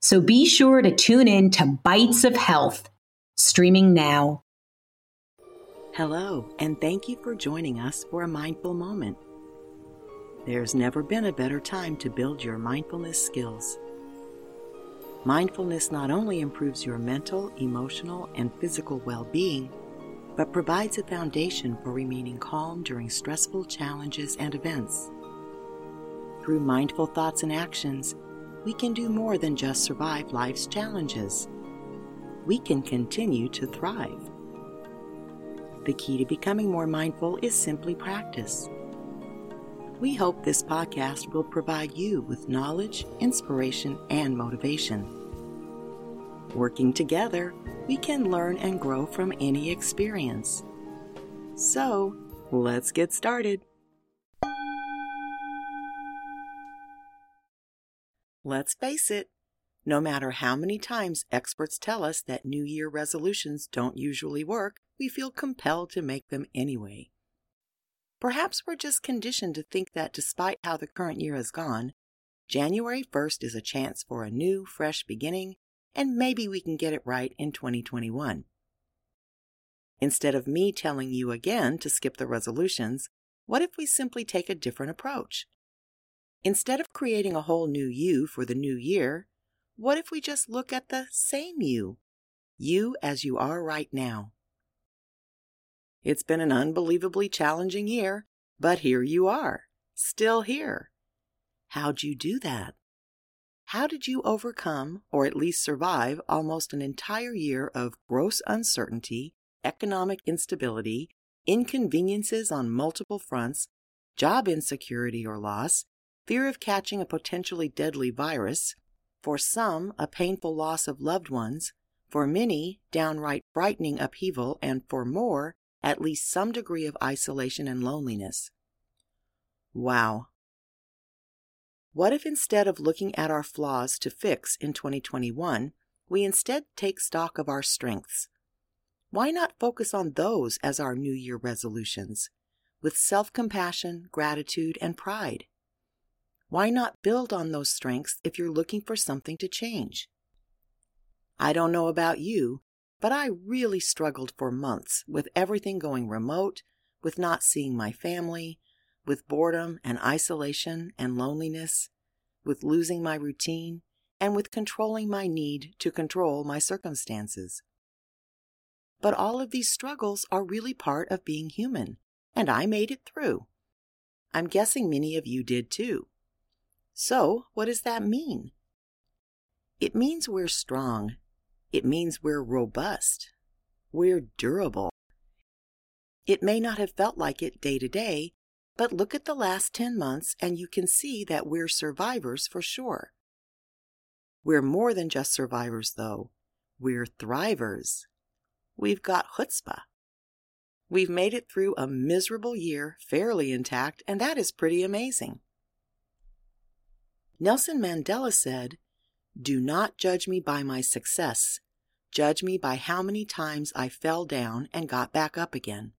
So be sure to tune in to Bites of Health, streaming now. Hello, and thank you for joining us for a mindful moment. There's never been a better time to build your mindfulness skills. Mindfulness not only improves your mental, emotional, and physical well being, but provides a foundation for remaining calm during stressful challenges and events. Through mindful thoughts and actions, we can do more than just survive life's challenges. We can continue to thrive. The key to becoming more mindful is simply practice. We hope this podcast will provide you with knowledge, inspiration, and motivation. Working together, we can learn and grow from any experience. So, let's get started. Let's face it, no matter how many times experts tell us that New Year resolutions don't usually work, we feel compelled to make them anyway. Perhaps we're just conditioned to think that despite how the current year has gone, January 1st is a chance for a new, fresh beginning, and maybe we can get it right in 2021. Instead of me telling you again to skip the resolutions, what if we simply take a different approach? Instead of creating a whole new you for the new year, what if we just look at the same you? You as you are right now. It's been an unbelievably challenging year, but here you are, still here. How'd you do that? How did you overcome, or at least survive, almost an entire year of gross uncertainty, economic instability, inconveniences on multiple fronts, job insecurity or loss, fear of catching a potentially deadly virus, for some, a painful loss of loved ones, for many, downright frightening upheaval, and for more, at least some degree of isolation and loneliness. Wow. What if instead of looking at our flaws to fix in 2021, we instead take stock of our strengths? Why not focus on those as our New Year resolutions, with self compassion, gratitude, and pride? Why not build on those strengths if you're looking for something to change? I don't know about you, but I really struggled for months with everything going remote, with not seeing my family, with boredom and isolation and loneliness, with losing my routine, and with controlling my need to control my circumstances. But all of these struggles are really part of being human, and I made it through. I'm guessing many of you did too. So, what does that mean? It means we're strong. It means we're robust. We're durable. It may not have felt like it day to day, but look at the last 10 months and you can see that we're survivors for sure. We're more than just survivors, though. We're thrivers. We've got chutzpah. We've made it through a miserable year fairly intact, and that is pretty amazing. Nelson Mandela said, Do not judge me by my success. Judge me by how many times I fell down and got back up again.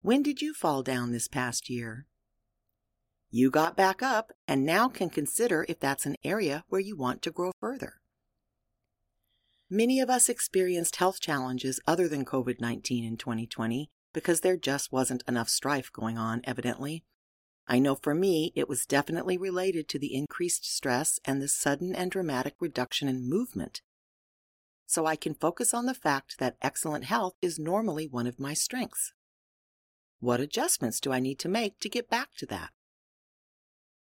When did you fall down this past year? You got back up and now can consider if that's an area where you want to grow further. Many of us experienced health challenges other than COVID 19 in 2020 because there just wasn't enough strife going on, evidently, I know for me, it was definitely related to the increased stress and the sudden and dramatic reduction in movement. So I can focus on the fact that excellent health is normally one of my strengths. What adjustments do I need to make to get back to that?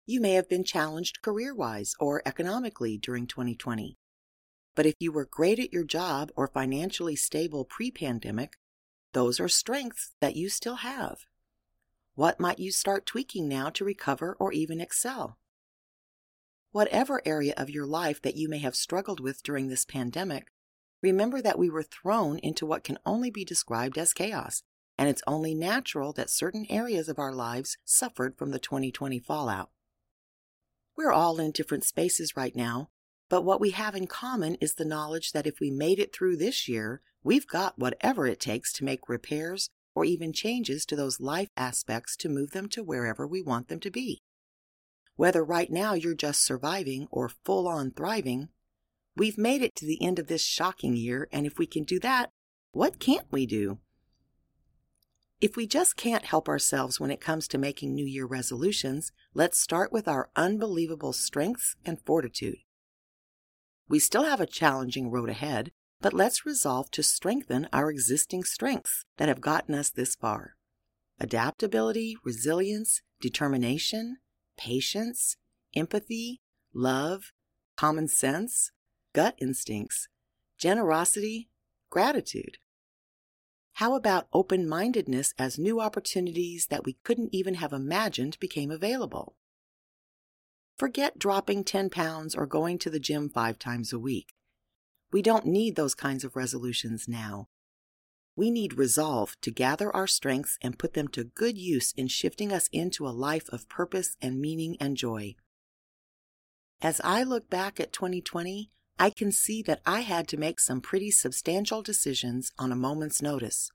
You may have been challenged career wise or economically during 2020. But if you were great at your job or financially stable pre pandemic, those are strengths that you still have. What might you start tweaking now to recover or even excel? Whatever area of your life that you may have struggled with during this pandemic, remember that we were thrown into what can only be described as chaos, and it's only natural that certain areas of our lives suffered from the 2020 fallout. We're all in different spaces right now, but what we have in common is the knowledge that if we made it through this year, we've got whatever it takes to make repairs or even changes to those life aspects to move them to wherever we want them to be. Whether right now you're just surviving or full on thriving, we've made it to the end of this shocking year, and if we can do that, what can't we do? If we just can't help ourselves when it comes to making New Year resolutions, let's start with our unbelievable strengths and fortitude. We still have a challenging road ahead, but let's resolve to strengthen our existing strengths that have gotten us this far adaptability, resilience, determination, patience, empathy, love, common sense, gut instincts, generosity, gratitude. How about open mindedness as new opportunities that we couldn't even have imagined became available? Forget dropping 10 pounds or going to the gym five times a week. We don't need those kinds of resolutions now. We need resolve to gather our strengths and put them to good use in shifting us into a life of purpose and meaning and joy. As I look back at 2020, I can see that I had to make some pretty substantial decisions on a moment's notice.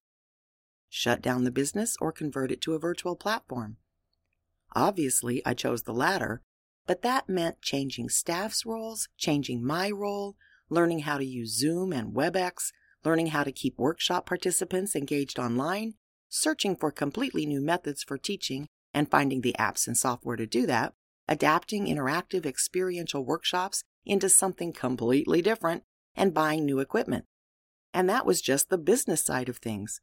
Shut down the business or convert it to a virtual platform. Obviously, I chose the latter, but that meant changing staff's roles, changing my role, learning how to use Zoom and WebEx, learning how to keep workshop participants engaged online, searching for completely new methods for teaching and finding the apps and software to do that, adapting interactive experiential workshops into something completely different, and buying new equipment. And that was just the business side of things.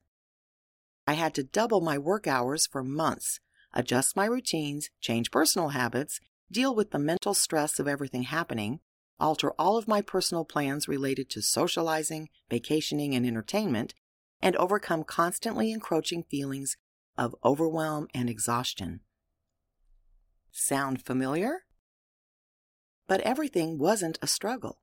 I had to double my work hours for months, adjust my routines, change personal habits, deal with the mental stress of everything happening, alter all of my personal plans related to socializing, vacationing, and entertainment, and overcome constantly encroaching feelings of overwhelm and exhaustion. Sound familiar? But everything wasn't a struggle.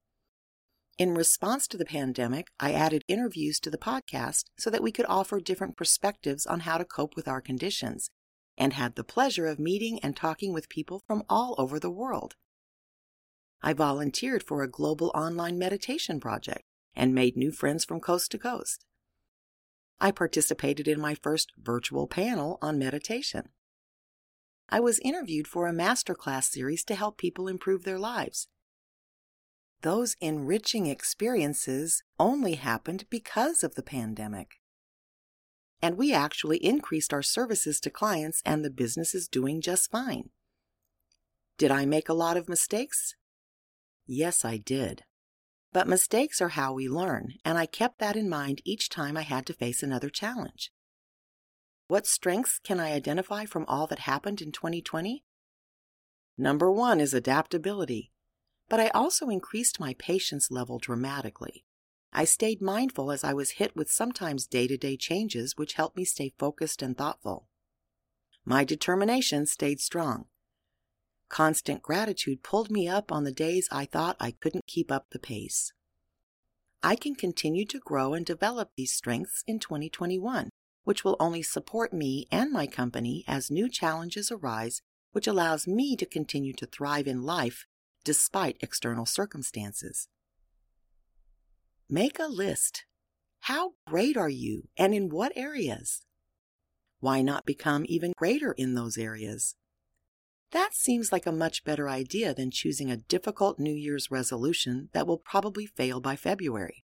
In response to the pandemic, I added interviews to the podcast so that we could offer different perspectives on how to cope with our conditions, and had the pleasure of meeting and talking with people from all over the world. I volunteered for a global online meditation project and made new friends from coast to coast. I participated in my first virtual panel on meditation. I was interviewed for a masterclass series to help people improve their lives. Those enriching experiences only happened because of the pandemic. And we actually increased our services to clients, and the business is doing just fine. Did I make a lot of mistakes? Yes, I did. But mistakes are how we learn, and I kept that in mind each time I had to face another challenge. What strengths can I identify from all that happened in 2020? Number one is adaptability, but I also increased my patience level dramatically. I stayed mindful as I was hit with sometimes day to day changes, which helped me stay focused and thoughtful. My determination stayed strong. Constant gratitude pulled me up on the days I thought I couldn't keep up the pace. I can continue to grow and develop these strengths in 2021, which will only support me and my company as new challenges arise, which allows me to continue to thrive in life despite external circumstances. Make a list. How great are you and in what areas? Why not become even greater in those areas? That seems like a much better idea than choosing a difficult New Year's resolution that will probably fail by February.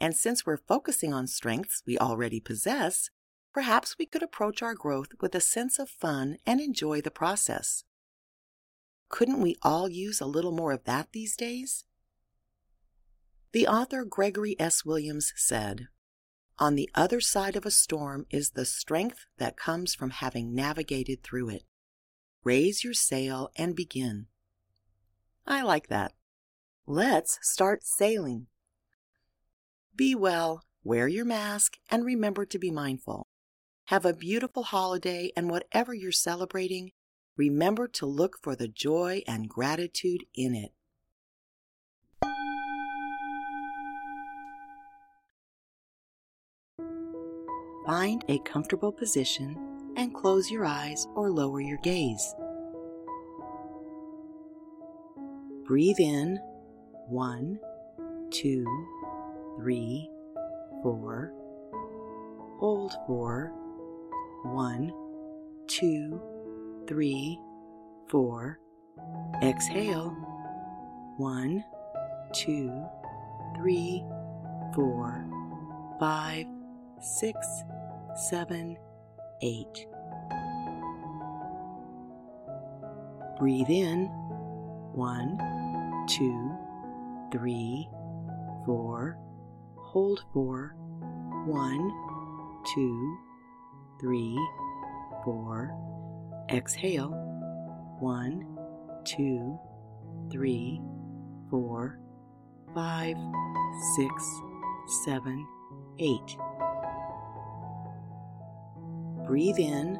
And since we're focusing on strengths we already possess, perhaps we could approach our growth with a sense of fun and enjoy the process. Couldn't we all use a little more of that these days? The author Gregory S. Williams said, On the other side of a storm is the strength that comes from having navigated through it. Raise your sail and begin. I like that. Let's start sailing. Be well, wear your mask, and remember to be mindful. Have a beautiful holiday, and whatever you're celebrating, remember to look for the joy and gratitude in it. Find a comfortable position and close your eyes or lower your gaze. Breathe in one, two, three, four. Hold for one, two, three, four. Exhale one, two, three, four, five, six, seven, eight. Breathe in one, two, three, four. Hold for one, two, three, four. Exhale one, two, three, four, five, six, seven, eight. Breathe in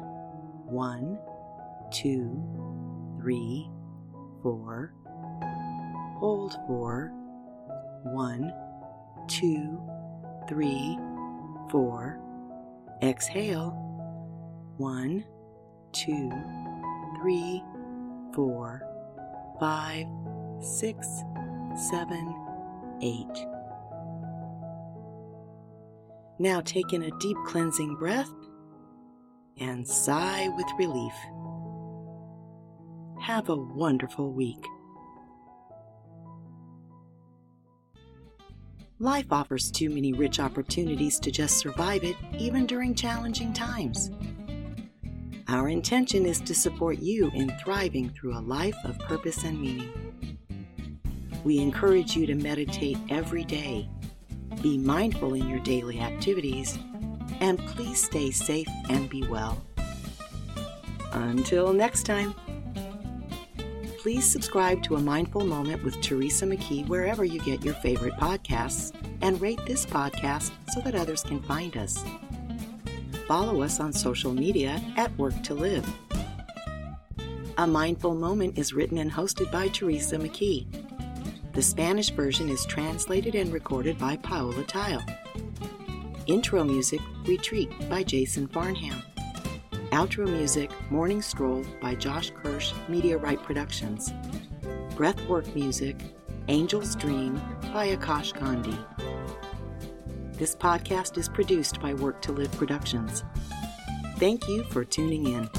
one, two, three, four. Hold for one, two, three, four. Exhale one, two, three, four, five, six, seven, eight. Now take in a deep cleansing breath and sigh with relief. Have a wonderful week. Life offers too many rich opportunities to just survive it, even during challenging times. Our intention is to support you in thriving through a life of purpose and meaning. We encourage you to meditate every day, be mindful in your daily activities, and please stay safe and be well. Until next time, please subscribe to A Mindful Moment with Teresa McKee wherever you get your favorite podcasts and rate this podcast so that others can find us. Follow us on social media at Work to Live. A Mindful Moment is written and hosted by Teresa McKee. The Spanish version is translated and recorded by Paola Tile. Intro music, Retreat by Jason Farnham. Outro music, Morning Stroll by Josh Kirsch, Media Right Productions. Breathwork music, Angel's Dream by Akash Gandhi. This podcast is produced by Work to Live Productions. Thank you for tuning in.